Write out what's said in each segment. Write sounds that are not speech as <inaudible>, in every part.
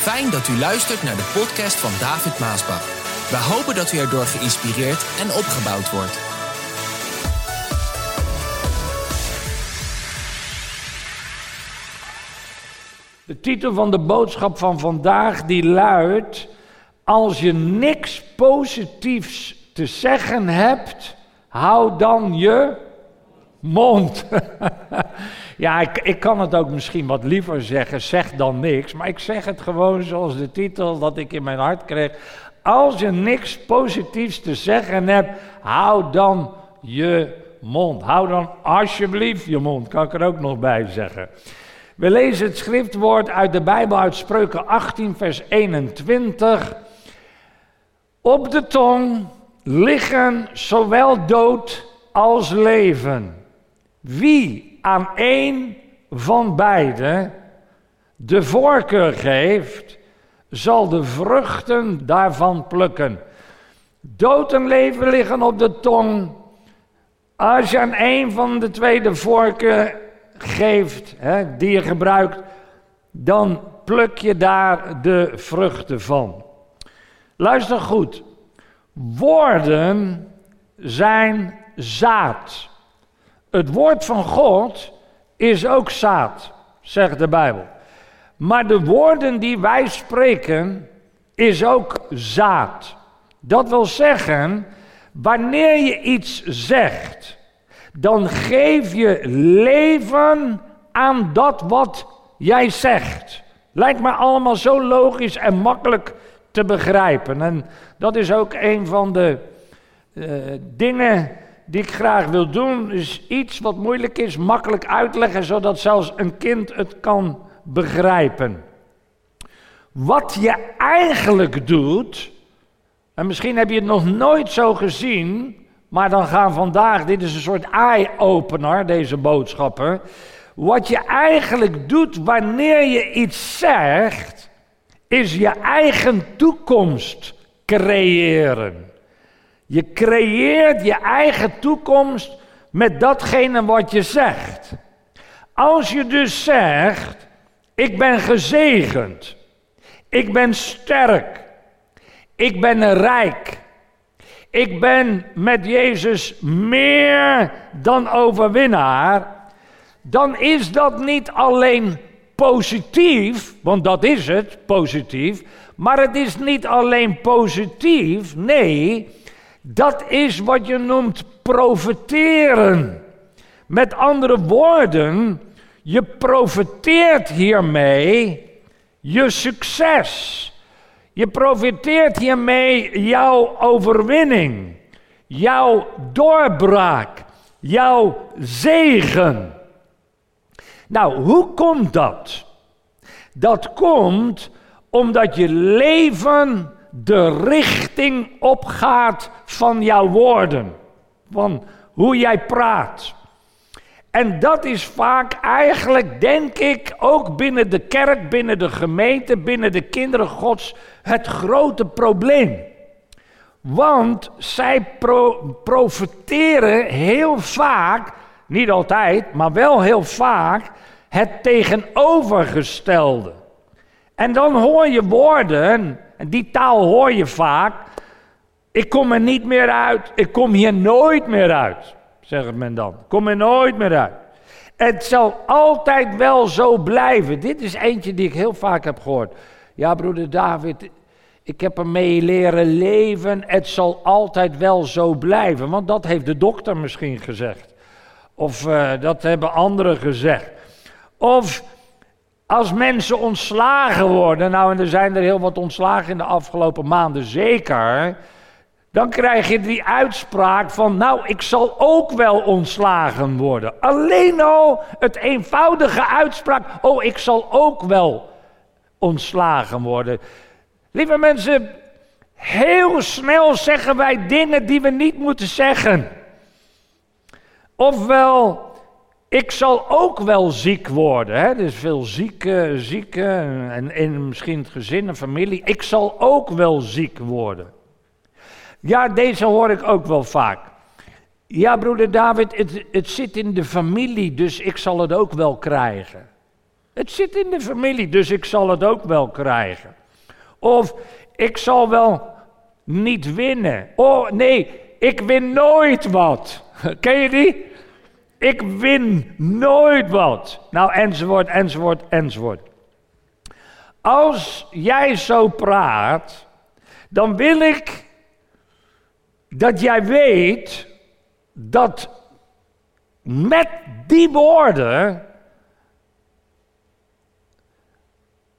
Fijn dat u luistert naar de podcast van David Maasbach. We hopen dat u erdoor geïnspireerd en opgebouwd wordt. De titel van de boodschap van vandaag die luidt: Als je niks positiefs te zeggen hebt, hou dan je mond. <laughs> ja, ik, ik kan het ook misschien wat liever zeggen, zeg dan niks. Maar ik zeg het gewoon zoals de titel dat ik in mijn hart kreeg. Als je niks positiefs te zeggen hebt, hou dan je mond. Hou dan alsjeblieft je mond, kan ik er ook nog bij zeggen. We lezen het schriftwoord uit de Bijbel uit Spreuken 18, vers 21. Op de tong liggen zowel dood als leven. Wie aan één van beide de voorkeur geeft, zal de vruchten daarvan plukken. Dood en leven liggen op de tong. Als je aan één van de twee de voorkeur geeft, hè, die je gebruikt, dan pluk je daar de vruchten van. Luister goed. Woorden zijn zaad. Het woord van God is ook zaad, zegt de Bijbel. Maar de woorden die wij spreken is ook zaad. Dat wil zeggen, wanneer je iets zegt, dan geef je leven aan dat wat jij zegt. Lijkt me allemaal zo logisch en makkelijk te begrijpen. En dat is ook een van de uh, dingen die ik graag wil doen, is iets wat moeilijk is, makkelijk uitleggen, zodat zelfs een kind het kan begrijpen. Wat je eigenlijk doet, en misschien heb je het nog nooit zo gezien, maar dan gaan vandaag, dit is een soort eye-opener, deze boodschappen. Wat je eigenlijk doet wanneer je iets zegt, is je eigen toekomst creëren. Je creëert je eigen toekomst met datgene wat je zegt. Als je dus zegt, ik ben gezegend, ik ben sterk, ik ben rijk, ik ben met Jezus meer dan overwinnaar, dan is dat niet alleen positief, want dat is het, positief, maar het is niet alleen positief, nee, dat is wat je noemt profiteren. Met andere woorden, je profiteert hiermee je succes. Je profiteert hiermee jouw overwinning, jouw doorbraak, jouw zegen. Nou, hoe komt dat? Dat komt omdat je leven de richting opgaat van jouw woorden, van hoe jij praat. En dat is vaak eigenlijk, denk ik, ook binnen de kerk, binnen de gemeente, binnen de kinderen Gods, het grote probleem. Want zij pro profiteren heel vaak, niet altijd, maar wel heel vaak, het tegenovergestelde. En dan hoor je woorden en die taal hoor je vaak. Ik kom er niet meer uit. Ik kom hier nooit meer uit, zegt men dan. Kom er nooit meer uit. Het zal altijd wel zo blijven. Dit is eentje die ik heel vaak heb gehoord. Ja, broeder David, ik heb ermee leren leven. Het zal altijd wel zo blijven. Want dat heeft de dokter misschien gezegd. Of uh, dat hebben anderen gezegd. Of als mensen ontslagen worden, nou en er zijn er heel wat ontslagen in de afgelopen maanden, zeker. Dan krijg je die uitspraak van, nou, ik zal ook wel ontslagen worden. Alleen al het eenvoudige uitspraak, oh, ik zal ook wel ontslagen worden. Lieve mensen, heel snel zeggen wij dingen die we niet moeten zeggen. Ofwel, ik zal ook wel ziek worden. Hè? Er is veel zieke, zieke en, en misschien het gezin en familie. Ik zal ook wel ziek worden. Ja, deze hoor ik ook wel vaak. Ja, broeder David, het, het zit in de familie, dus ik zal het ook wel krijgen. Het zit in de familie, dus ik zal het ook wel krijgen. Of ik zal wel niet winnen. Oh nee, ik win nooit wat. <laughs> Ken je die? Ik win nooit wat. Nou, enzovoort, enzovoort, enzovoort. Als jij zo praat, dan wil ik dat jij weet dat met die woorden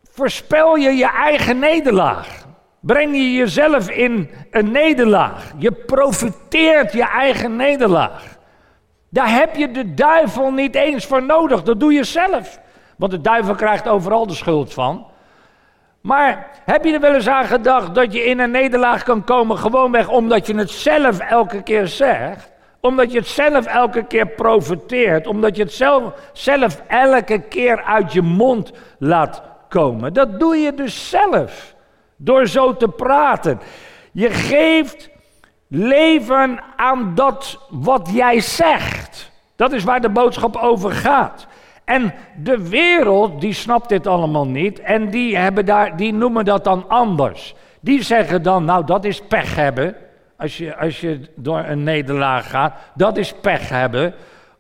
voorspel je je eigen nederlaag. Breng je jezelf in een nederlaag. Je profiteert je eigen nederlaag. Daar heb je de duivel niet eens voor nodig. Dat doe je zelf. Want de duivel krijgt overal de schuld van. Maar heb je er wel eens aan gedacht dat je in een nederlaag kan komen gewoonweg omdat je het zelf elke keer zegt? Omdat je het zelf elke keer profiteert, omdat je het zelf, zelf elke keer uit je mond laat komen. Dat doe je dus zelf, door zo te praten. Je geeft leven aan dat wat jij zegt. Dat is waar de boodschap over gaat. En de wereld, die snapt dit allemaal niet. En die, hebben daar, die noemen dat dan anders. Die zeggen dan, nou dat is pech hebben. Als je, als je door een nederlaag gaat, dat is pech hebben.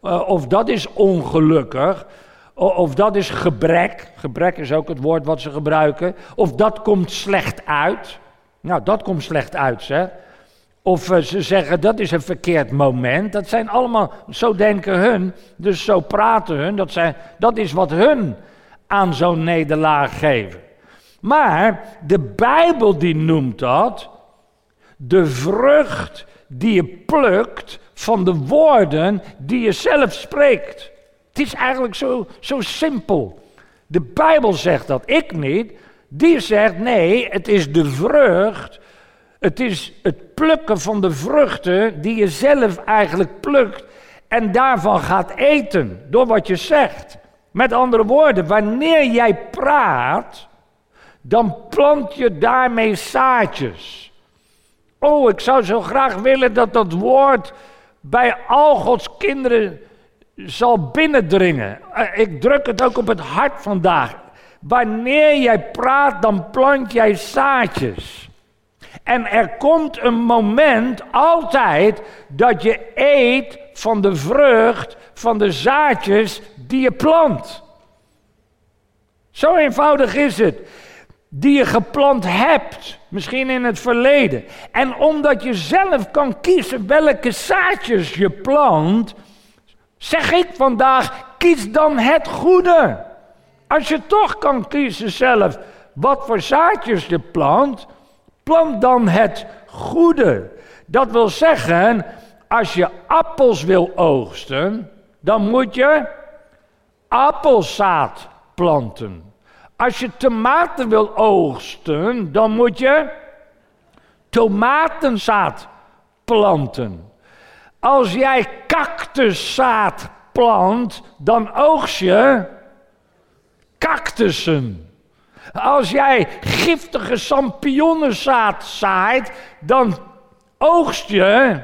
Uh, of dat is ongelukkig. Of, of dat is gebrek. Gebrek is ook het woord wat ze gebruiken. Of dat komt slecht uit. Nou, dat komt slecht uit, zeg. Of uh, ze zeggen dat is een verkeerd moment. Dat zijn allemaal, zo denken hun, dus zo praten hun. Dat, zijn, dat is wat hun aan zo'n nederlaag geven. Maar de Bijbel die noemt dat de vrucht die je plukt van de woorden die je zelf spreekt. Het is eigenlijk zo, zo simpel. De Bijbel zegt dat, ik niet. Die zegt nee, het is de vrucht. Het is het plukken van de vruchten die je zelf eigenlijk plukt en daarvan gaat eten door wat je zegt. Met andere woorden, wanneer jij praat, dan plant je daarmee zaadjes. Oh, ik zou zo graag willen dat dat woord bij al Gods kinderen zal binnendringen. Eh, ik druk het ook op het hart vandaag. Wanneer jij praat, dan plant jij zaadjes. En er komt een moment altijd dat je eet van de vrucht van de zaadjes die je plant. Zo eenvoudig is het. Die je geplant hebt, misschien in het verleden. En omdat je zelf kan kiezen welke zaadjes je plant, zeg ik vandaag: kies dan het goede. Als je toch kan kiezen zelf wat voor zaadjes je plant, plant dan het goede. Dat wil zeggen, als je appels wil oogsten, dan moet je appelzaad planten. Als je tomaten wil oogsten, dan moet je tomatenzaad planten. Als jij cactuszaad plant, dan oogst je cactussen. Als jij giftige champignonenzaad zaait, dan oogst je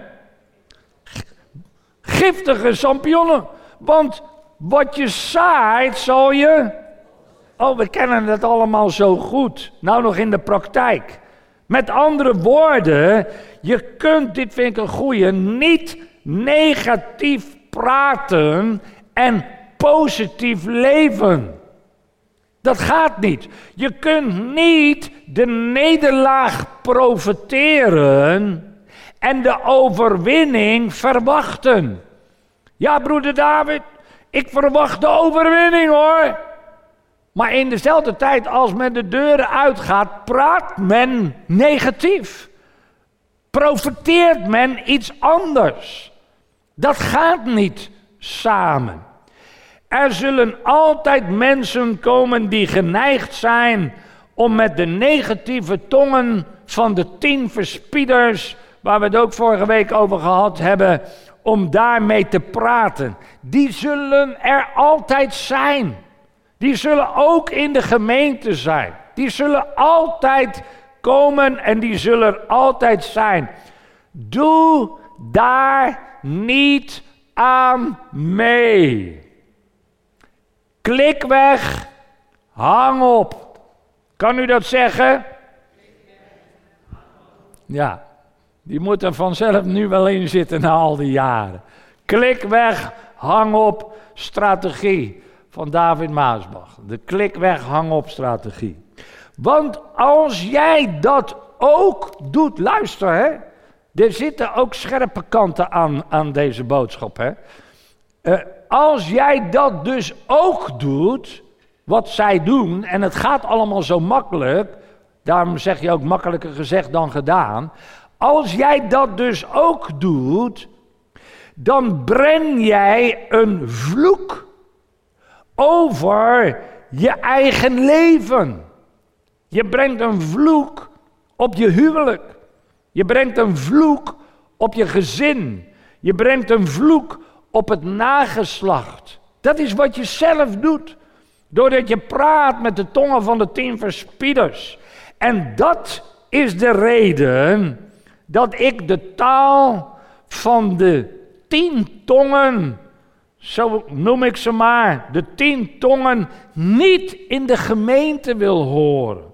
giftige champignonnen. Want wat je zaait, zal je. Oh, we kennen het allemaal zo goed. Nou, nog in de praktijk. Met andere woorden, je kunt, dit vind ik een goeie, niet negatief praten en positief leven. Dat gaat niet. Je kunt niet de nederlaag profiteren en de overwinning verwachten. Ja, broeder David, ik verwacht de overwinning hoor. Maar in dezelfde tijd als men de deuren uitgaat, praat men negatief. Profiteert men iets anders. Dat gaat niet samen. Er zullen altijd mensen komen die geneigd zijn om met de negatieve tongen van de tien verspieders, waar we het ook vorige week over gehad hebben, om daarmee te praten. Die zullen er altijd zijn. Die zullen ook in de gemeente zijn. Die zullen altijd komen en die zullen er altijd zijn. Doe daar niet aan mee. Klik weg hang op. Kan u dat zeggen? Ja, die moet er vanzelf nu wel in zitten na al die jaren. Klik weg, hang op, strategie van David Maasbach. De klik weg, hang op strategie. Want als jij dat ook doet, luister hè. Er zitten ook scherpe kanten aan, aan deze boodschap hè. Uh, als jij dat dus ook doet, wat zij doen, en het gaat allemaal zo makkelijk, daarom zeg je ook makkelijker gezegd dan gedaan. Als jij dat dus ook doet, dan breng jij een vloek over je eigen leven. Je brengt een vloek op je huwelijk. Je brengt een vloek op je gezin. Je brengt een vloek op het nageslacht. Dat is wat je zelf doet. Doordat je praat met de tongen van de tien verspieders. En dat is de reden dat ik de taal van de tien tongen, zo noem ik ze maar, de tien tongen, niet in de gemeente wil horen.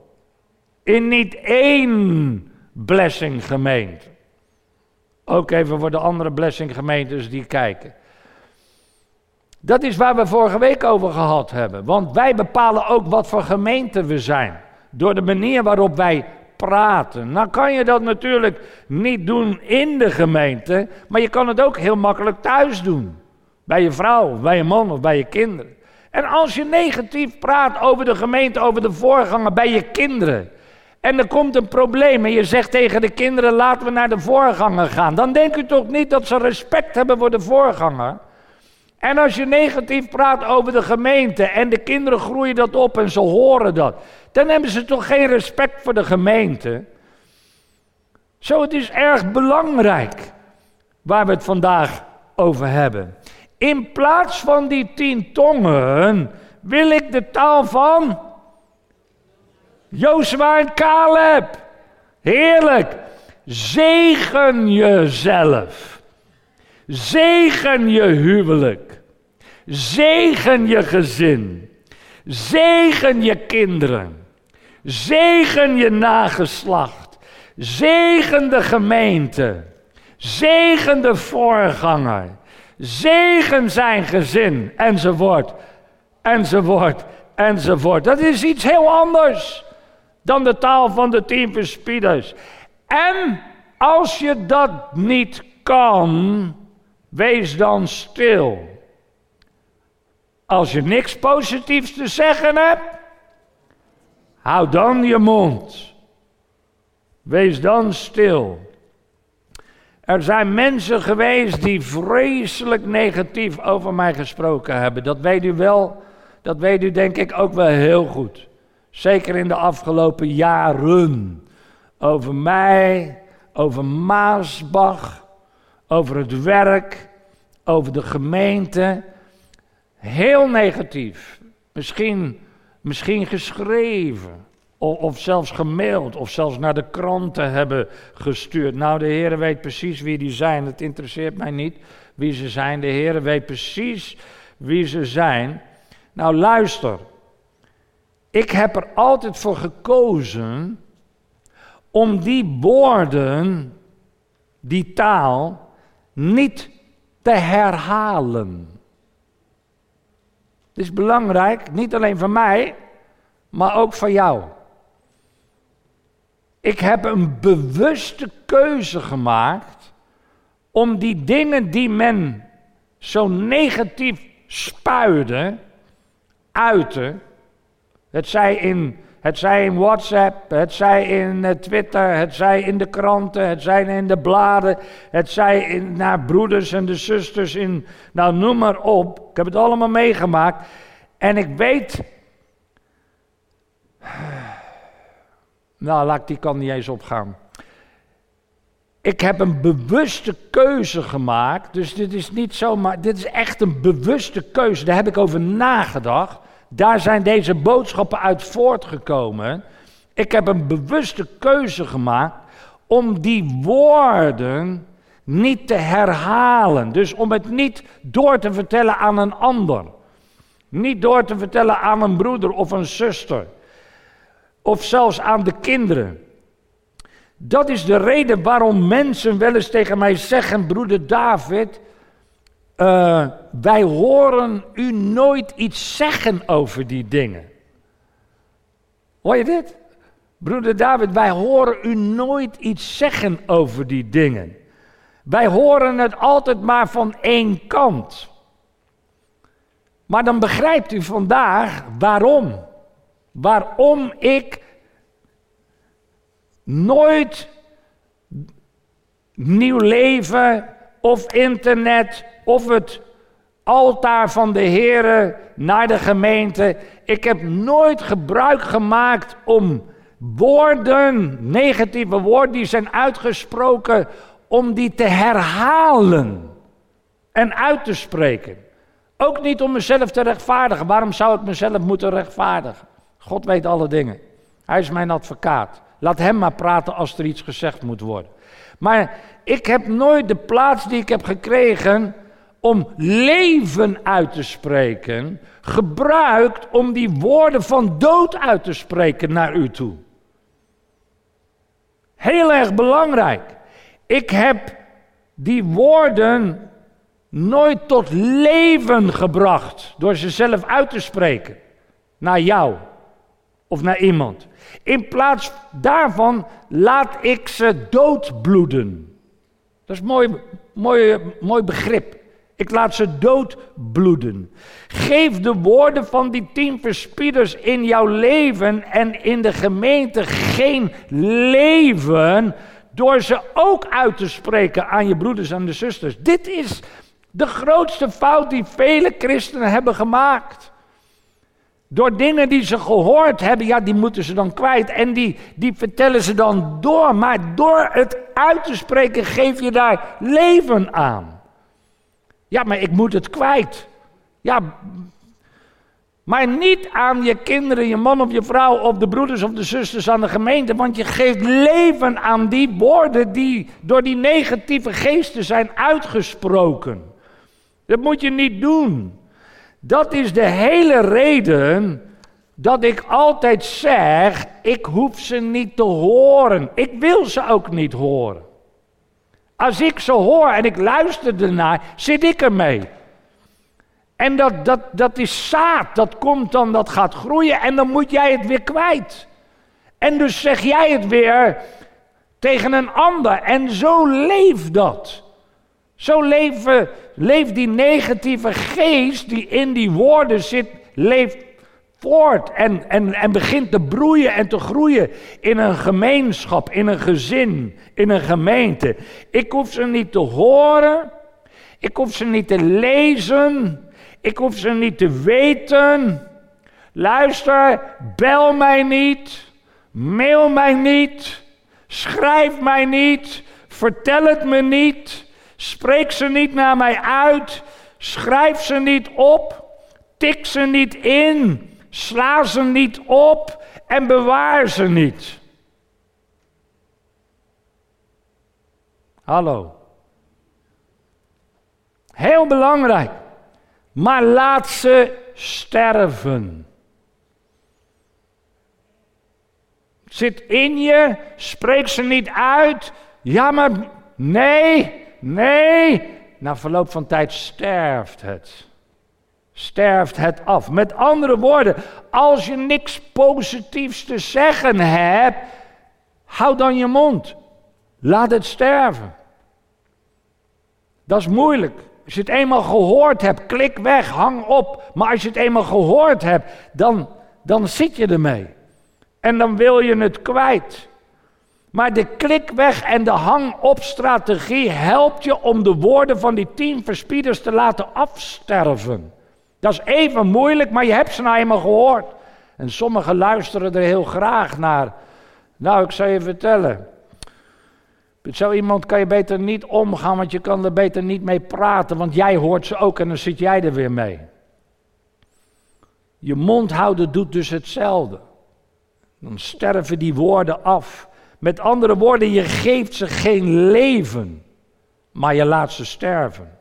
In niet één blessing gemeente. Ook even voor de andere blessing gemeentes die kijken. Dat is waar we vorige week over gehad hebben. Want wij bepalen ook wat voor gemeente we zijn. Door de manier waarop wij praten. Nou kan je dat natuurlijk niet doen in de gemeente, maar je kan het ook heel makkelijk thuis doen. Bij je vrouw, bij je man of bij je kinderen. En als je negatief praat over de gemeente, over de voorganger bij je kinderen. En er komt een probleem en je zegt tegen de kinderen: laten we naar de voorganger gaan. Dan denk u toch niet dat ze respect hebben voor de voorganger. En als je negatief praat over de gemeente en de kinderen groeien dat op en ze horen dat, dan hebben ze toch geen respect voor de gemeente. Zo, het is erg belangrijk waar we het vandaag over hebben. In plaats van die tien tongen wil ik de taal van Jozua en Caleb. Heerlijk. Zegen jezelf. Zegen je huwelijk. Zegen je gezin. Zegen je kinderen. Zegen je nageslacht. Zegen de gemeente. Zegen de voorganger. Zegen zijn gezin. Enzovoort. Enzovoort. Enzovoort. Dat is iets heel anders dan de taal van de tien verspieders. En als je dat niet kan, wees dan stil. Als je niks positiefs te zeggen hebt, hou dan je mond. Wees dan stil. Er zijn mensen geweest die vreselijk negatief over mij gesproken hebben. Dat weet u wel, dat weet u denk ik ook wel heel goed. Zeker in de afgelopen jaren. Over mij, over Maasbach, over het werk, over de gemeente. Heel negatief. Misschien, misschien geschreven. Of, of zelfs gemaild. Of zelfs naar de kranten hebben gestuurd. Nou, de Heer weet precies wie die zijn. Het interesseert mij niet wie ze zijn. De Heer weet precies wie ze zijn. Nou, luister. Ik heb er altijd voor gekozen om die woorden, die taal, niet te herhalen. Het is belangrijk, niet alleen voor mij, maar ook voor jou. Ik heb een bewuste keuze gemaakt om die dingen die men zo negatief spuide, uiten, het zij in, het zij in WhatsApp, het zij in eh, Twitter, het zij in de kranten, het zij in de bladen, het zij in, naar broeders en de zusters in, nou noem maar op. Ik heb het allemaal meegemaakt. En ik weet, nou laat ik die kant niet eens opgaan. Ik heb een bewuste keuze gemaakt. Dus dit is niet zomaar. Dit is echt een bewuste keuze. Daar heb ik over nagedacht. Daar zijn deze boodschappen uit voortgekomen. Ik heb een bewuste keuze gemaakt om die woorden niet te herhalen. Dus om het niet door te vertellen aan een ander. Niet door te vertellen aan een broeder of een zuster. Of zelfs aan de kinderen. Dat is de reden waarom mensen wel eens tegen mij zeggen, broeder David, uh, wij horen u nooit iets zeggen over die dingen. Hoor je dit? Broeder David, wij horen u nooit iets zeggen over die dingen. Wij horen het altijd maar van één kant. Maar dan begrijpt u vandaag waarom. Waarom ik nooit nieuw leven of internet of het altaar van de Here naar de gemeente. Ik heb nooit gebruik gemaakt om woorden, negatieve woorden die zijn uitgesproken, om die te herhalen en uit te spreken. Ook niet om mezelf te rechtvaardigen. Waarom zou ik mezelf moeten rechtvaardigen? God weet alle dingen. Hij is mijn advocaat. Laat hem maar praten als er iets gezegd moet worden. Maar ik heb nooit de plaats die ik heb gekregen om leven uit te spreken, gebruikt om die woorden van dood uit te spreken naar u toe. Heel erg belangrijk. Ik heb die woorden nooit tot leven gebracht door ze zelf uit te spreken naar jou of naar iemand. In plaats daarvan laat ik ze doodbloeden. Dat is een mooi, mooi, mooi begrip. Ik laat ze doodbloeden. Geef de woorden van die tien verspieders in jouw leven en in de gemeente geen leven door ze ook uit te spreken aan je broeders en de zusters. Dit is de grootste fout die vele christenen hebben gemaakt. Door dingen die ze gehoord hebben, ja, die moeten ze dan kwijt. En die, die vertellen ze dan door. Maar door het uit te spreken geef je daar leven aan. Ja, maar ik moet het kwijt. Ja, maar niet aan je kinderen, je man of je vrouw, of de broeders of de zusters aan de gemeente. Want je geeft leven aan die woorden die door die negatieve geesten zijn uitgesproken. Dat moet je niet doen. Dat is de hele reden dat ik altijd zeg: ik hoef ze niet te horen. Ik wil ze ook niet horen. Als ik ze hoor en ik luister ernaar, zit ik ermee. En dat, dat, dat is zaad, dat komt dan, dat gaat groeien en dan moet jij het weer kwijt. En dus zeg jij het weer tegen een ander. En zo leeft dat. Zo leven, leeft die negatieve geest die in die woorden zit, leeft voort en, en, en begint te broeien en te groeien in een gemeenschap, in een gezin, in een gemeente. Ik hoef ze niet te horen, ik hoef ze niet te lezen, ik hoef ze niet te weten. Luister, bel mij niet, mail mij niet, schrijf mij niet, vertel het me niet. Spreek ze niet naar mij uit. Schrijf ze niet op. Tik ze niet in. Sla ze niet op. En bewaar ze niet. Hallo. Heel belangrijk. Maar laat ze sterven. Zit in je, spreek ze niet uit. Ja, maar nee, Nee, na verloop van tijd sterft het. Sterft het af. Met andere woorden, als je niks positiefs te zeggen hebt, hou dan je mond. Laat het sterven. Dat is moeilijk. Als je het eenmaal gehoord hebt, klik weg, hang op. Maar als je het eenmaal gehoord hebt, dan, dan zit je ermee. En dan wil je het kwijt. Maar de klikweg en de hang-op-strategie helpt je om de woorden van die tien verspieders te laten afsterven. Dat is even moeilijk, maar je hebt ze nou eenmaal gehoord. En sommigen luisteren er heel graag naar. Nou, ik zal je vertellen. Met zo iemand kan je beter niet omgaan, want je kan er beter niet mee praten, want jij hoort ze ook en dan zit jij er weer mee. Je mond houden doet dus hetzelfde. Dan sterven die woorden af. Met andere woorden, je geeft ze geen leven, maar je laat ze sterven.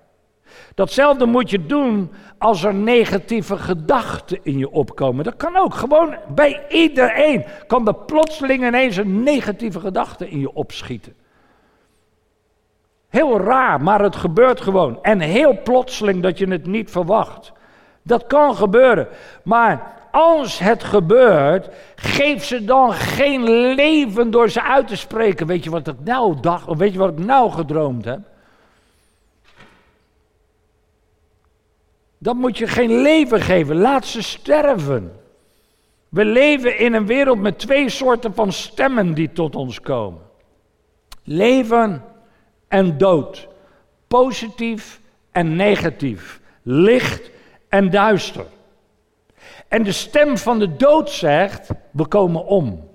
Datzelfde moet je doen als er negatieve gedachten in je opkomen. Dat kan ook. Gewoon bij iedereen kan er plotseling ineens een negatieve gedachte in je opschieten. Heel raar, maar het gebeurt gewoon. En heel plotseling dat je het niet verwacht. Dat kan gebeuren. Maar als het gebeurt, geef ze dan geen leven door ze uit te spreken. Weet je wat ik nou dacht, of weet je wat ik nou gedroomd heb? Dan moet je geen leven geven, laat ze sterven. We leven in een wereld met twee soorten van stemmen die tot ons komen: leven en dood, positief en negatief, licht en duister. En de stem van de dood zegt: we komen om.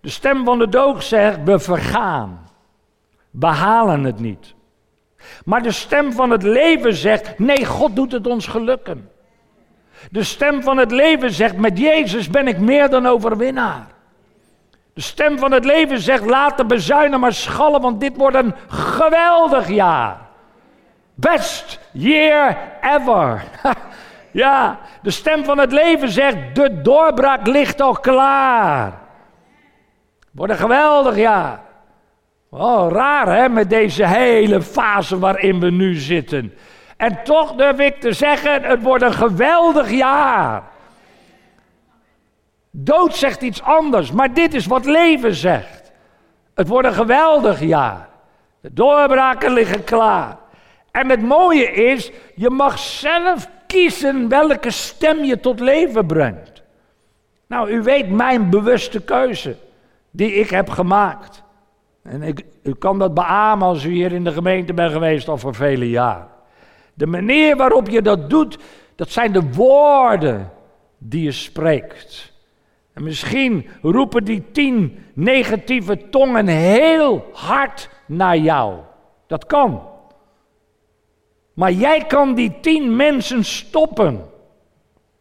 De stem van de dood zegt: we vergaan. We halen het niet. Maar de stem van het leven zegt: nee, God doet het ons gelukken. De stem van het leven zegt: met Jezus ben ik meer dan overwinnaar. De stem van het leven zegt: laat de bezuinen maar schallen, want dit wordt een geweldig jaar. Best year ever. <laughs> ja, de stem van het leven zegt: de doorbraak ligt al klaar. Wordt een geweldig jaar. Oh, raar hè, met deze hele fase waarin we nu zitten. En toch durf ik te zeggen, het wordt een geweldig jaar. Dood zegt iets anders, maar dit is wat leven zegt. Het wordt een geweldig jaar. De doorbraken liggen klaar. En het mooie is, je mag zelf kiezen welke stem je tot leven brengt. Nou, u weet mijn bewuste keuze die ik heb gemaakt. En ik, u kan dat beamen als u hier in de gemeente bent geweest al voor vele jaren. De manier waarop je dat doet, dat zijn de woorden die je spreekt. En misschien roepen die tien negatieve tongen heel hard naar jou. Dat kan. Maar jij kan die tien mensen stoppen.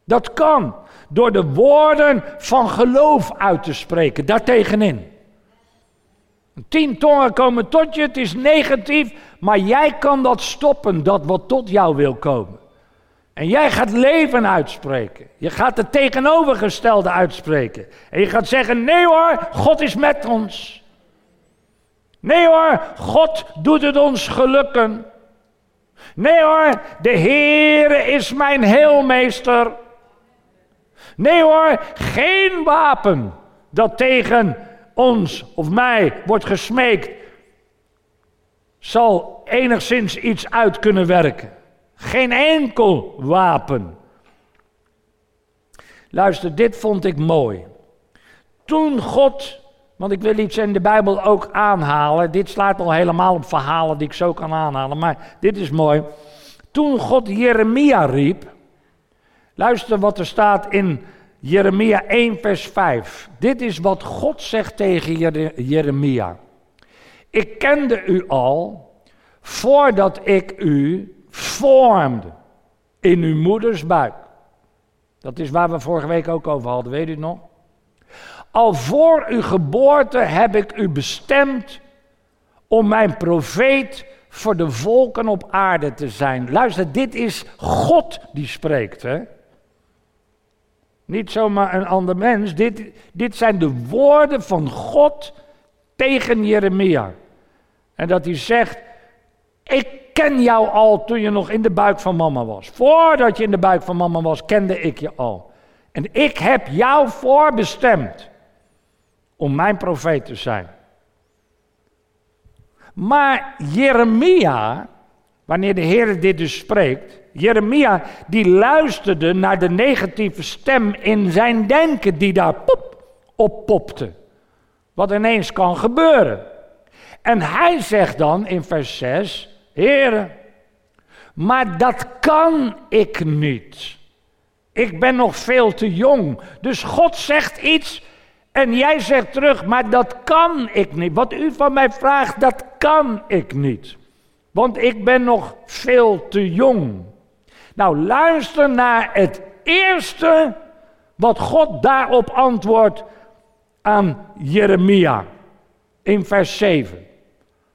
Dat kan. Door de woorden van geloof uit te spreken, daartegenin. Tien tongen komen tot je, het is negatief, maar jij kan dat stoppen, dat wat tot jou wil komen. En jij gaat leven uitspreken. Je gaat het tegenovergestelde uitspreken. En je gaat zeggen: nee hoor, God is met ons. Nee hoor, God doet het ons gelukken. Nee hoor, de Heere is mijn heelmeester. Nee hoor, geen wapen dat tegen ons of mij wordt gesmeekt, zal enigszins iets uit kunnen werken. Geen enkel wapen. Luister, dit vond ik mooi. Toen God, want ik wil iets in de Bijbel ook aanhalen. Dit slaat al helemaal op verhalen die ik zo kan aanhalen, maar dit is mooi. Toen God Jeremia riep, luister wat er staat in Jeremia 1, vers 5. Dit is wat God zegt tegen Jeremia. Ik kende u al voordat ik u vormde in uw moeders buik. Dat is waar we vorige week ook over hadden, weet u nog? Al voor uw geboorte heb ik u bestemd om mijn profeet voor de volken op aarde te zijn. Luister, dit is God die spreekt, hè? Niet zomaar een ander mens. Dit, dit zijn de woorden van God tegen Jeremia. En dat hij zegt: Ik ken jou al toen je nog in de buik van mama was. Voordat je in de buik van mama was, kende ik je al. En ik heb jou voorbestemd om mijn profeet te zijn. Maar Jeremia, wanneer de Heer dit dus spreekt, Jeremia die luisterde naar de negatieve stem in zijn denken die daar pop op popte. Wat ineens kan gebeuren. En hij zegt dan in vers 6, Heren, maar dat kan ik niet. Ik ben nog veel te jong. Dus God zegt iets en jij zegt terug, maar dat kan ik niet. Wat u van mij vraagt, dat kan ik niet. Want ik ben nog veel te jong. Nou, luister naar het eerste wat God daarop antwoordt aan Jeremia in vers 7.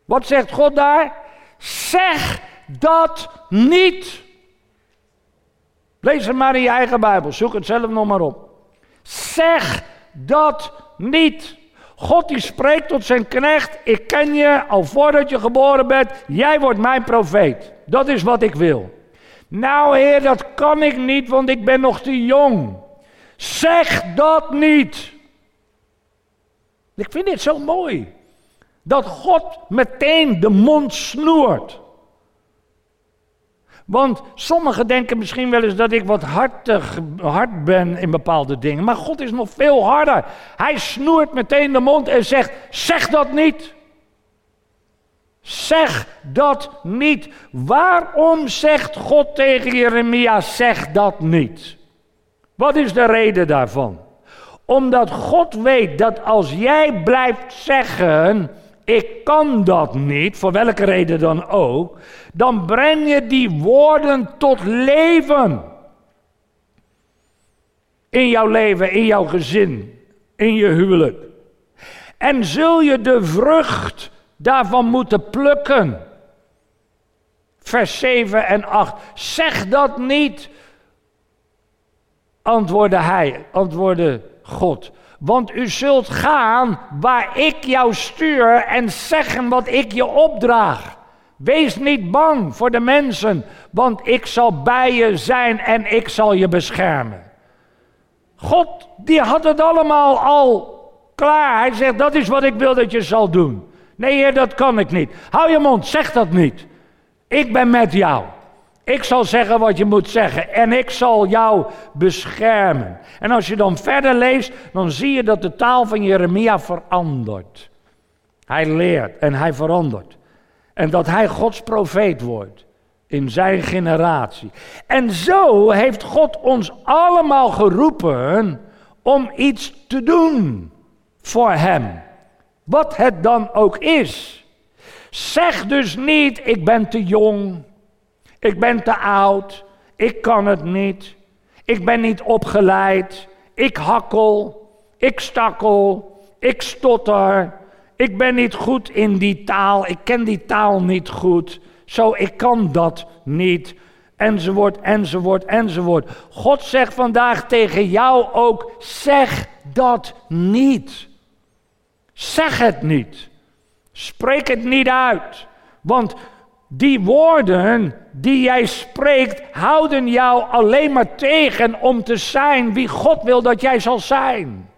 Wat zegt God daar? Zeg dat niet. Lees het maar in je eigen Bijbel, zoek het zelf nog maar op. Zeg dat niet. God die spreekt tot zijn knecht, ik ken je al voordat je geboren bent, jij wordt mijn profeet. Dat is wat ik wil. Nou heer, dat kan ik niet, want ik ben nog te jong. Zeg dat niet. Ik vind dit zo mooi. Dat God meteen de mond snoert. Want sommigen denken misschien wel eens dat ik wat hartig, hard ben in bepaalde dingen. Maar God is nog veel harder. Hij snoert meteen de mond en zegt: Zeg dat niet. Zeg dat niet. Waarom zegt God tegen Jeremia: Zeg dat niet? Wat is de reden daarvan? Omdat God weet dat als jij blijft zeggen: Ik kan dat niet, voor welke reden dan ook, dan breng je die woorden tot leven. In jouw leven, in jouw gezin, in je huwelijk. En zul je de vrucht daarvan moeten plukken. Vers 7 en 8. Zeg dat niet, antwoordde hij, antwoordde God. Want u zult gaan waar ik jou stuur en zeggen wat ik je opdraag. Wees niet bang voor de mensen, want ik zal bij je zijn en ik zal je beschermen. God, die had het allemaal al klaar. Hij zegt, dat is wat ik wil dat je zal doen. Nee, heer, dat kan ik niet. Hou je mond, zeg dat niet. Ik ben met jou. Ik zal zeggen wat je moet zeggen en ik zal jou beschermen. En als je dan verder leest, dan zie je dat de taal van Jeremia verandert. Hij leert en hij verandert. En dat hij Gods profeet wordt in zijn generatie. En zo heeft God ons allemaal geroepen om iets te doen voor hem. Wat het dan ook is. Zeg dus niet, ik ben te jong, ik ben te oud, ik kan het niet, ik ben niet opgeleid, ik hakkel, ik stakkel, ik stotter, ik ben niet goed in die taal, ik ken die taal niet goed, zo ik kan dat niet. Enzovoort, enzovoort, enzovoort. God zegt vandaag tegen jou ook, zeg dat niet. Zeg het niet. Spreek het niet uit. Want die woorden die jij spreekt, houden jou alleen maar tegen om te zijn wie God wil dat jij zal zijn.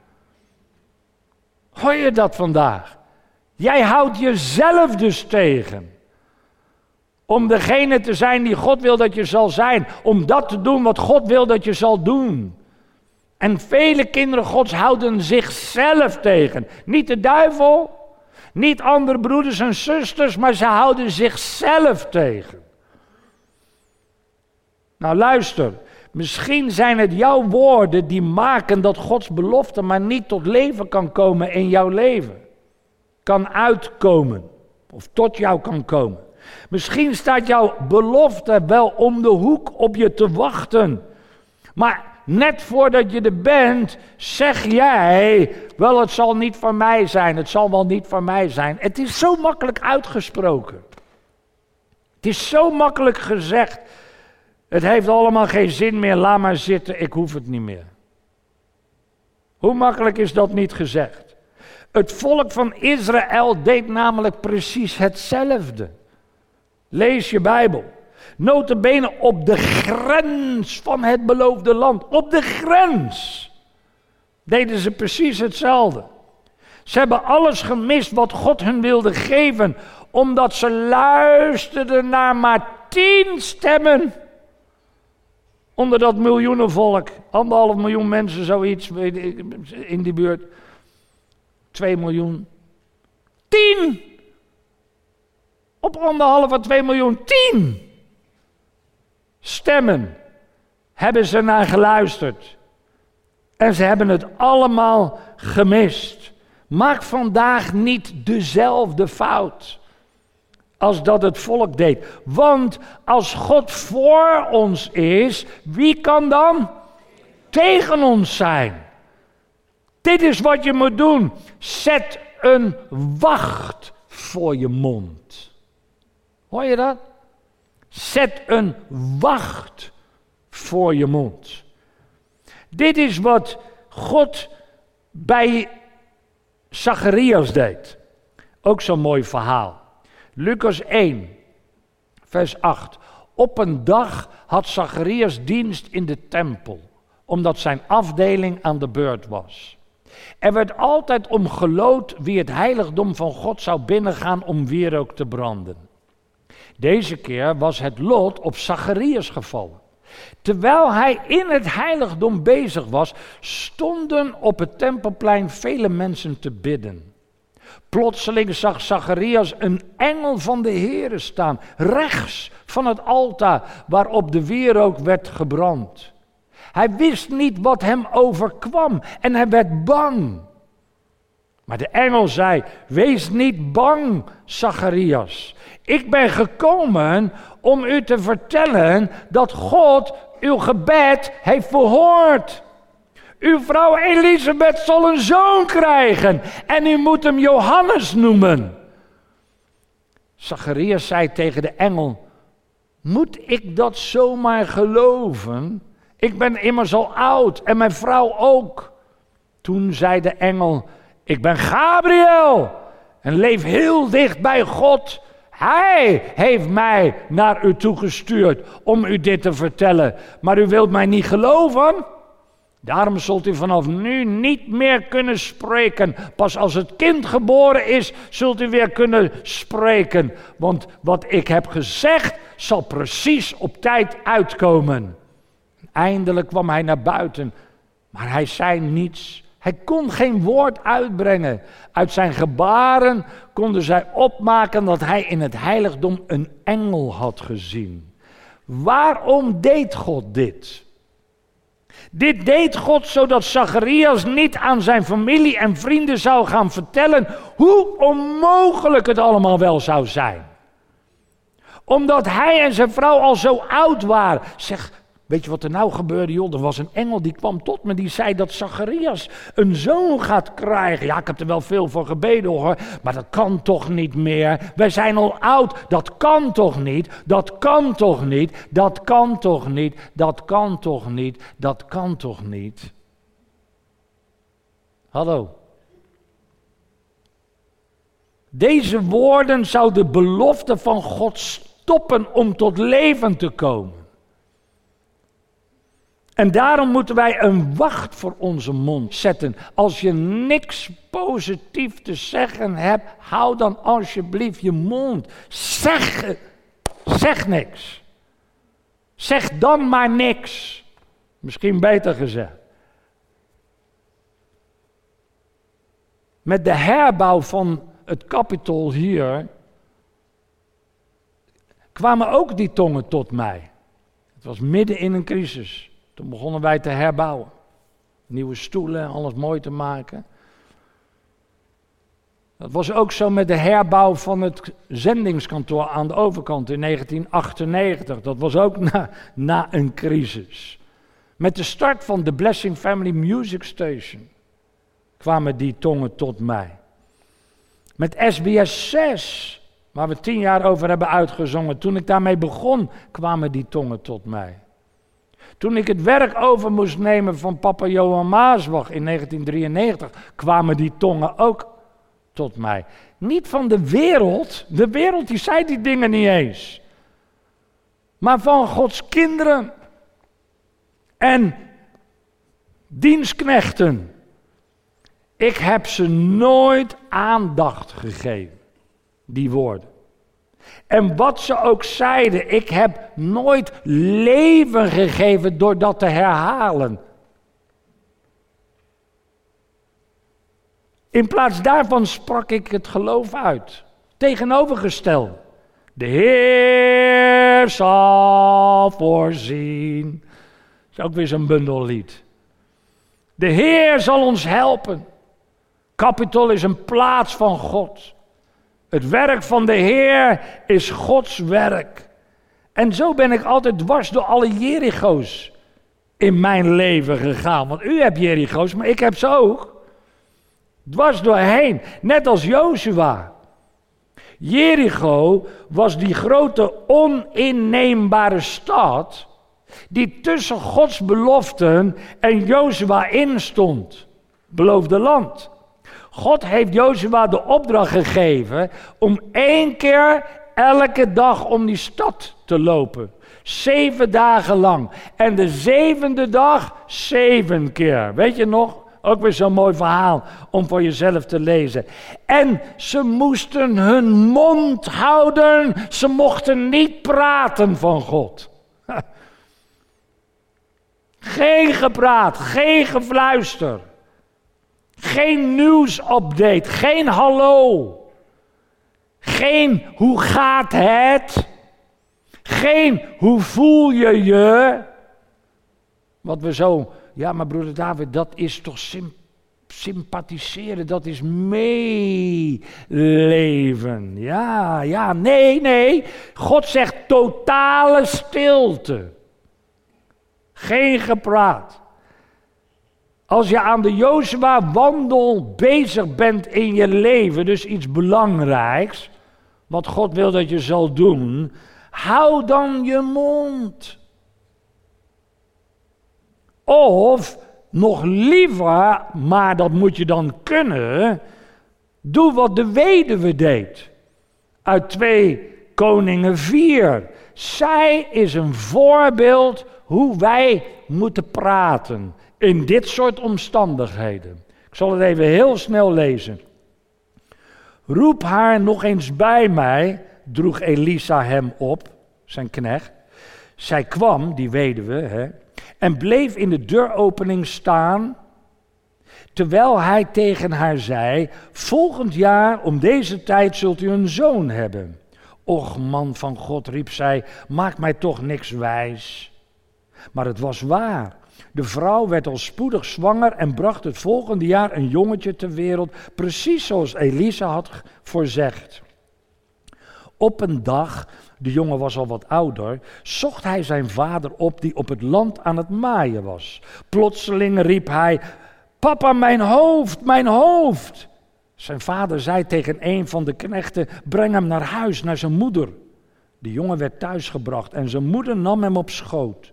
Hoor je dat vandaag? Jij houdt jezelf dus tegen. Om degene te zijn die God wil dat je zal zijn. Om dat te doen wat God wil dat je zal doen. En vele kinderen Gods houden zichzelf tegen. Niet de duivel, niet andere broeders en zusters, maar ze houden zichzelf tegen. Nou luister, misschien zijn het jouw woorden die maken dat Gods belofte maar niet tot leven kan komen in jouw leven. Kan uitkomen of tot jou kan komen. Misschien staat jouw belofte wel om de hoek op je te wachten. Maar net voordat je er bent, zeg jij, wel het zal niet voor mij zijn, het zal wel niet voor mij zijn. Het is zo makkelijk uitgesproken. Het is zo makkelijk gezegd. Het heeft allemaal geen zin meer, laat maar zitten, ik hoef het niet meer. Hoe makkelijk is dat niet gezegd? Het volk van Israël deed namelijk precies hetzelfde. Lees je Bijbel. Notabene op de grens van het beloofde land. Op de grens deden ze precies hetzelfde. Ze hebben alles gemist wat God hun wilde geven, omdat ze luisterden naar maar tien stemmen. Onder dat miljoenenvolk, anderhalf miljoen mensen, zoiets in die buurt. Twee miljoen. Tien! Op anderhalf à twee miljoen, tien! Stemmen hebben ze naar geluisterd. En ze hebben het allemaal gemist. Maak vandaag niet dezelfde fout als dat het volk deed. Want als God voor ons is, wie kan dan tegen ons zijn? Dit is wat je moet doen. Zet een wacht voor je mond. Hoor je dat? Zet een wacht voor je mond. Dit is wat God bij Zacharias deed. Ook zo'n mooi verhaal. Lucas 1, vers 8. Op een dag had Zacharias dienst in de tempel, omdat zijn afdeling aan de beurt was. Er werd altijd om gelood wie het heiligdom van God zou binnengaan om wierook te branden. Deze keer was het lot op Zacharias gevallen. Terwijl hij in het heiligdom bezig was, stonden op het tempelplein vele mensen te bidden. Plotseling zag Zacharias een engel van de Heere staan, rechts van het altaar waarop de wierook werd gebrand. Hij wist niet wat hem overkwam en hij werd bang. Maar de engel zei: Wees niet bang, Zacharias. Ik ben gekomen om u te vertellen dat God uw gebed heeft verhoord. Uw vrouw Elisabeth zal een zoon krijgen en u moet hem Johannes noemen. Zacharias zei tegen de engel: Moet ik dat zomaar geloven? Ik ben immers al oud en mijn vrouw ook. Toen zei de engel: Ik ben Gabriel en leef heel dicht bij God. Hij heeft mij naar u toegestuurd om u dit te vertellen. Maar u wilt mij niet geloven? Daarom zult u vanaf nu niet meer kunnen spreken. Pas als het kind geboren is, zult u weer kunnen spreken. Want wat ik heb gezegd, zal precies op tijd uitkomen. Eindelijk kwam hij naar buiten, maar hij zei niets. Hij kon geen woord uitbrengen. Uit zijn gebaren konden zij opmaken dat hij in het heiligdom een engel had gezien. Waarom deed God dit? Dit deed God zodat Zacharias niet aan zijn familie en vrienden zou gaan vertellen hoe onmogelijk het allemaal wel zou zijn. Omdat hij en zijn vrouw al zo oud waren. Zeg, Weet je wat er nou gebeurde, joh? Er was een engel die kwam tot me, die zei dat Zacharias een zoon gaat krijgen. Ja, ik heb er wel veel voor gebeden hoor, maar dat kan toch niet meer. Wij zijn al oud, dat kan toch niet, dat kan toch niet, dat kan toch niet, dat kan toch niet, dat kan toch niet. Hallo. Deze woorden zouden de belofte van God stoppen om tot leven te komen. En daarom moeten wij een wacht voor onze mond zetten. Als je niks positief te zeggen hebt, hou dan alsjeblieft je mond. Zeg, zeg niks. Zeg dan maar niks. Misschien beter gezegd. Met de herbouw van het kapitol hier kwamen ook die tongen tot mij. Het was midden in een crisis. Toen begonnen wij te herbouwen. Nieuwe stoelen, alles mooi te maken. Dat was ook zo met de herbouw van het zendingskantoor aan de overkant in 1998. Dat was ook na, na een crisis. Met de start van de Blessing Family Music Station kwamen die tongen tot mij. Met SBS 6, waar we tien jaar over hebben uitgezongen, toen ik daarmee begon, kwamen die tongen tot mij. Toen ik het werk over moest nemen van papa Johan Maasbach in 1993, kwamen die tongen ook tot mij. Niet van de wereld, de wereld die zei die dingen niet eens. Maar van Gods kinderen en dienstknechten. Ik heb ze nooit aandacht gegeven, die woorden. En wat ze ook zeiden, ik heb nooit leven gegeven door dat te herhalen. In plaats daarvan sprak ik het geloof uit. Tegenovergesteld. De Heer zal voorzien. Dat is ook weer zo'n bundellied. De Heer zal ons helpen. Capitol is een plaats van God. Het werk van de Heer is Gods werk. En zo ben ik altijd dwars door alle Jericho's in mijn leven gegaan. Want u hebt Jericho's, maar ik heb ze ook. Dwars doorheen, net als Jozua. Jericho was die grote oninneembare stad die tussen Gods beloften en Jozua instond. Beloofde land. God heeft Jozua de opdracht gegeven om één keer elke dag om die stad te lopen. Zeven dagen lang. En de zevende dag zeven keer. Weet je nog? Ook weer zo'n mooi verhaal om voor jezelf te lezen. En ze moesten hun mond houden. Ze mochten niet praten van God. Geen gepraat, geen gefluister. Geen nieuwsupdate, geen hallo. Geen hoe gaat het? Geen hoe voel je je? Wat we zo, ja maar broeder David, dat is toch sympathiseren, dat is meeleven. Ja, ja, nee, nee. God zegt totale stilte. Geen gepraat. Als je aan de Jozua wandel bezig bent in je leven, dus iets belangrijks, wat God wil dat je zal doen, hou dan je mond. Of nog liever, maar dat moet je dan kunnen, doe wat de weduwe deed. Uit 2 Koningen 4. Zij is een voorbeeld hoe wij moeten praten in dit soort omstandigheden. Ik zal het even heel snel lezen. Roep haar nog eens bij mij, droeg Elisa hem op, zijn knecht. Zij kwam, die weduwe, hè, en bleef in de deuropening staan, terwijl hij tegen haar zei: Volgend jaar om deze tijd zult u een zoon hebben. Och man van God, riep zij, maak mij toch niks wijs. Maar het was waar. De vrouw werd al spoedig zwanger en bracht het volgende jaar een jongetje ter wereld, precies zoals Elisa had voorzegd. Op een dag, de jongen was al wat ouder, zocht hij zijn vader op die op het land aan het maaien was. Plotseling riep hij: Papa, mijn hoofd, mijn hoofd! Zijn vader zei tegen een van de knechten: Breng hem naar huis, naar zijn moeder. De jongen werd thuisgebracht en zijn moeder nam hem op schoot.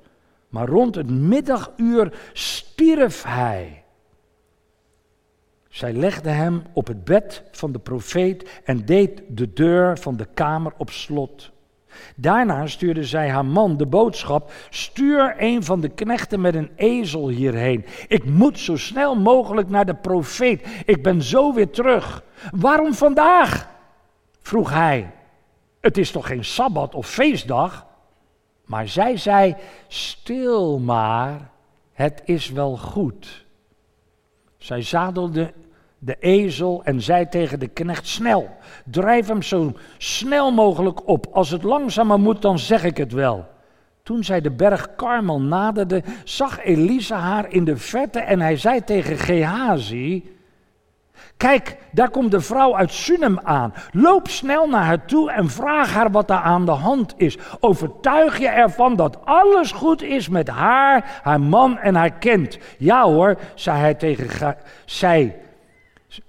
Maar rond het middaguur stierf hij. Zij legde hem op het bed van de profeet en deed de deur van de kamer op slot. Daarna stuurde zij haar man de boodschap: Stuur een van de knechten met een ezel hierheen. Ik moet zo snel mogelijk naar de profeet. Ik ben zo weer terug. Waarom vandaag? vroeg hij. Het is toch geen sabbat of feestdag? Maar zij zei: Stil maar, het is wel goed. Zij zadelde de ezel en zei tegen de knecht: Snel, drijf hem zo snel mogelijk op. Als het langzamer moet, dan zeg ik het wel. Toen zij de berg Karmel naderde, zag Elisa haar in de verte en hij zei tegen Gehazi: Kijk, daar komt de vrouw uit Sunem aan. Loop snel naar haar toe en vraag haar wat daar aan de hand is. Overtuig je ervan dat alles goed is met haar, haar man en haar kind. Ja hoor, zei hij tegen, zij,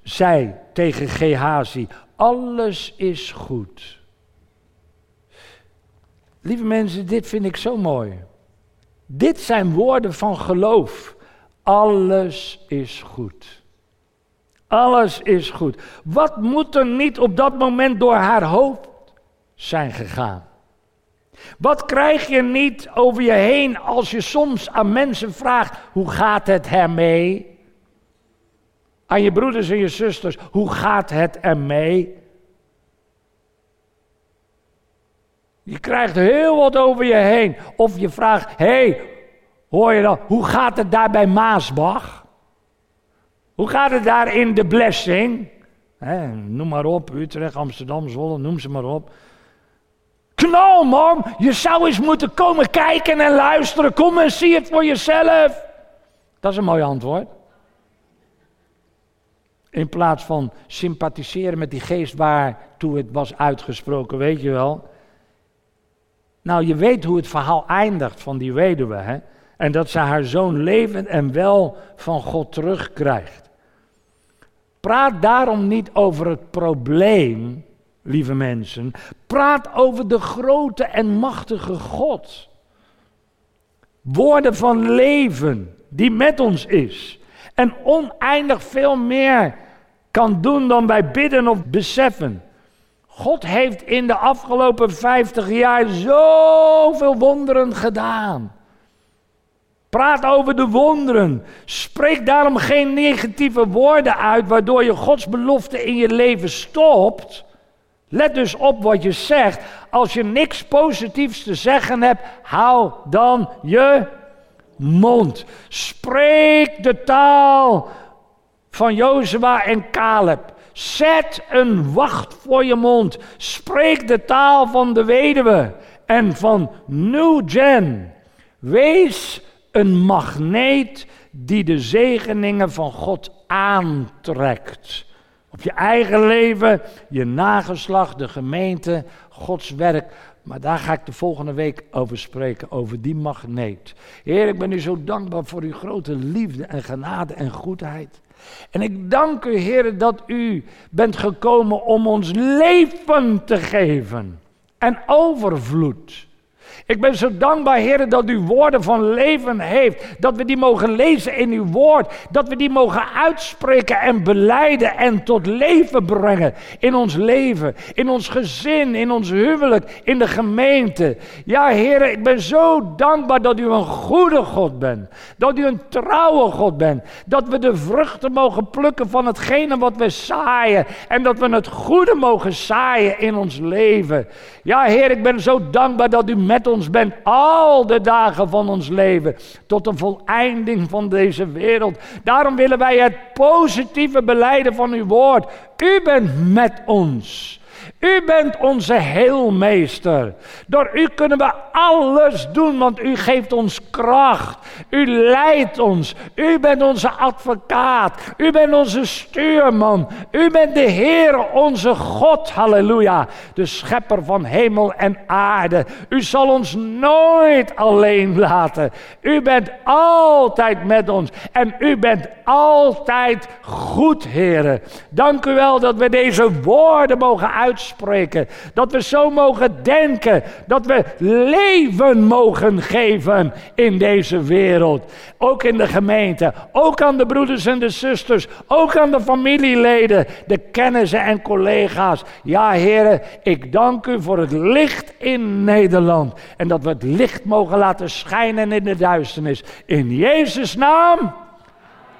zij tegen Gehazi. Alles is goed. Lieve mensen, dit vind ik zo mooi. Dit zijn woorden van geloof. Alles is goed. Alles is goed. Wat moet er niet op dat moment door haar hoofd zijn gegaan? Wat krijg je niet over je heen als je soms aan mensen vraagt: hoe gaat het ermee? Aan je broeders en je zusters, hoe gaat het ermee? Je krijgt heel wat over je heen. Of je vraagt: hé, hey, hoor je dan, hoe gaat het daar bij Maasbach? Hoe gaat het daar in de blessing? noem maar op, Utrecht, Amsterdam, Zwolle, noem ze maar op. Knal man, je zou eens moeten komen kijken en luisteren. Kom en zie het voor jezelf. Dat is een mooi antwoord. In plaats van sympathiseren met die geest waartoe het was uitgesproken, weet je wel. Nou, je weet hoe het verhaal eindigt van die weduwe, hè? En dat ze haar zoon levend en wel van God terugkrijgt. Praat daarom niet over het probleem, lieve mensen. Praat over de grote en machtige God. Woorden van leven die met ons is. En oneindig veel meer kan doen dan wij bidden of beseffen. God heeft in de afgelopen 50 jaar zoveel wonderen gedaan. Praat over de wonderen. Spreek daarom geen negatieve woorden uit, waardoor je Gods belofte in je leven stopt. Let dus op wat je zegt. Als je niks positiefs te zeggen hebt, hou dan je mond. Spreek de taal van Jozua en Caleb. Zet een wacht voor je mond. Spreek de taal van de weduwe en van New Gen. Wees een magneet die de zegeningen van God aantrekt. Op je eigen leven, je nageslacht, de gemeente, Gods werk. Maar daar ga ik de volgende week over spreken, over die magneet. Heer, ik ben u zo dankbaar voor uw grote liefde en genade en goedheid. En ik dank u, Heer, dat u bent gekomen om ons leven te geven. En overvloed. Ik ben zo dankbaar, Heer, dat u woorden van leven heeft. Dat we die mogen lezen in uw woord. Dat we die mogen uitspreken en beleiden en tot leven brengen. In ons leven, in ons gezin, in ons huwelijk, in de gemeente. Ja, Heer, ik ben zo dankbaar dat u een goede God bent. Dat u een trouwe God bent. Dat we de vruchten mogen plukken van hetgene wat we zaaien. En dat we het goede mogen zaaien in ons leven. Ja, Heer, ik ben zo dankbaar dat u met ons bent al de dagen van ons leven. Tot de voleinding van deze wereld. Daarom willen wij het positieve beleiden van uw woord. U bent met ons. U bent onze heelmeester. Door u kunnen we alles doen, want u geeft ons kracht. U leidt ons. U bent onze advocaat. U bent onze stuurman. U bent de Heer, onze God. Halleluja. De schepper van hemel en aarde. U zal ons nooit alleen laten. U bent altijd met ons. En u bent altijd goed, Heer. Dank u wel dat we deze woorden mogen uitspreken dat we zo mogen denken. Dat we leven mogen geven in deze wereld. Ook in de gemeente. Ook aan de broeders en de zusters. Ook aan de familieleden. De kennissen en collega's. Ja, heren, ik dank u voor het licht in Nederland. En dat we het licht mogen laten schijnen in de duisternis. In Jezus' naam.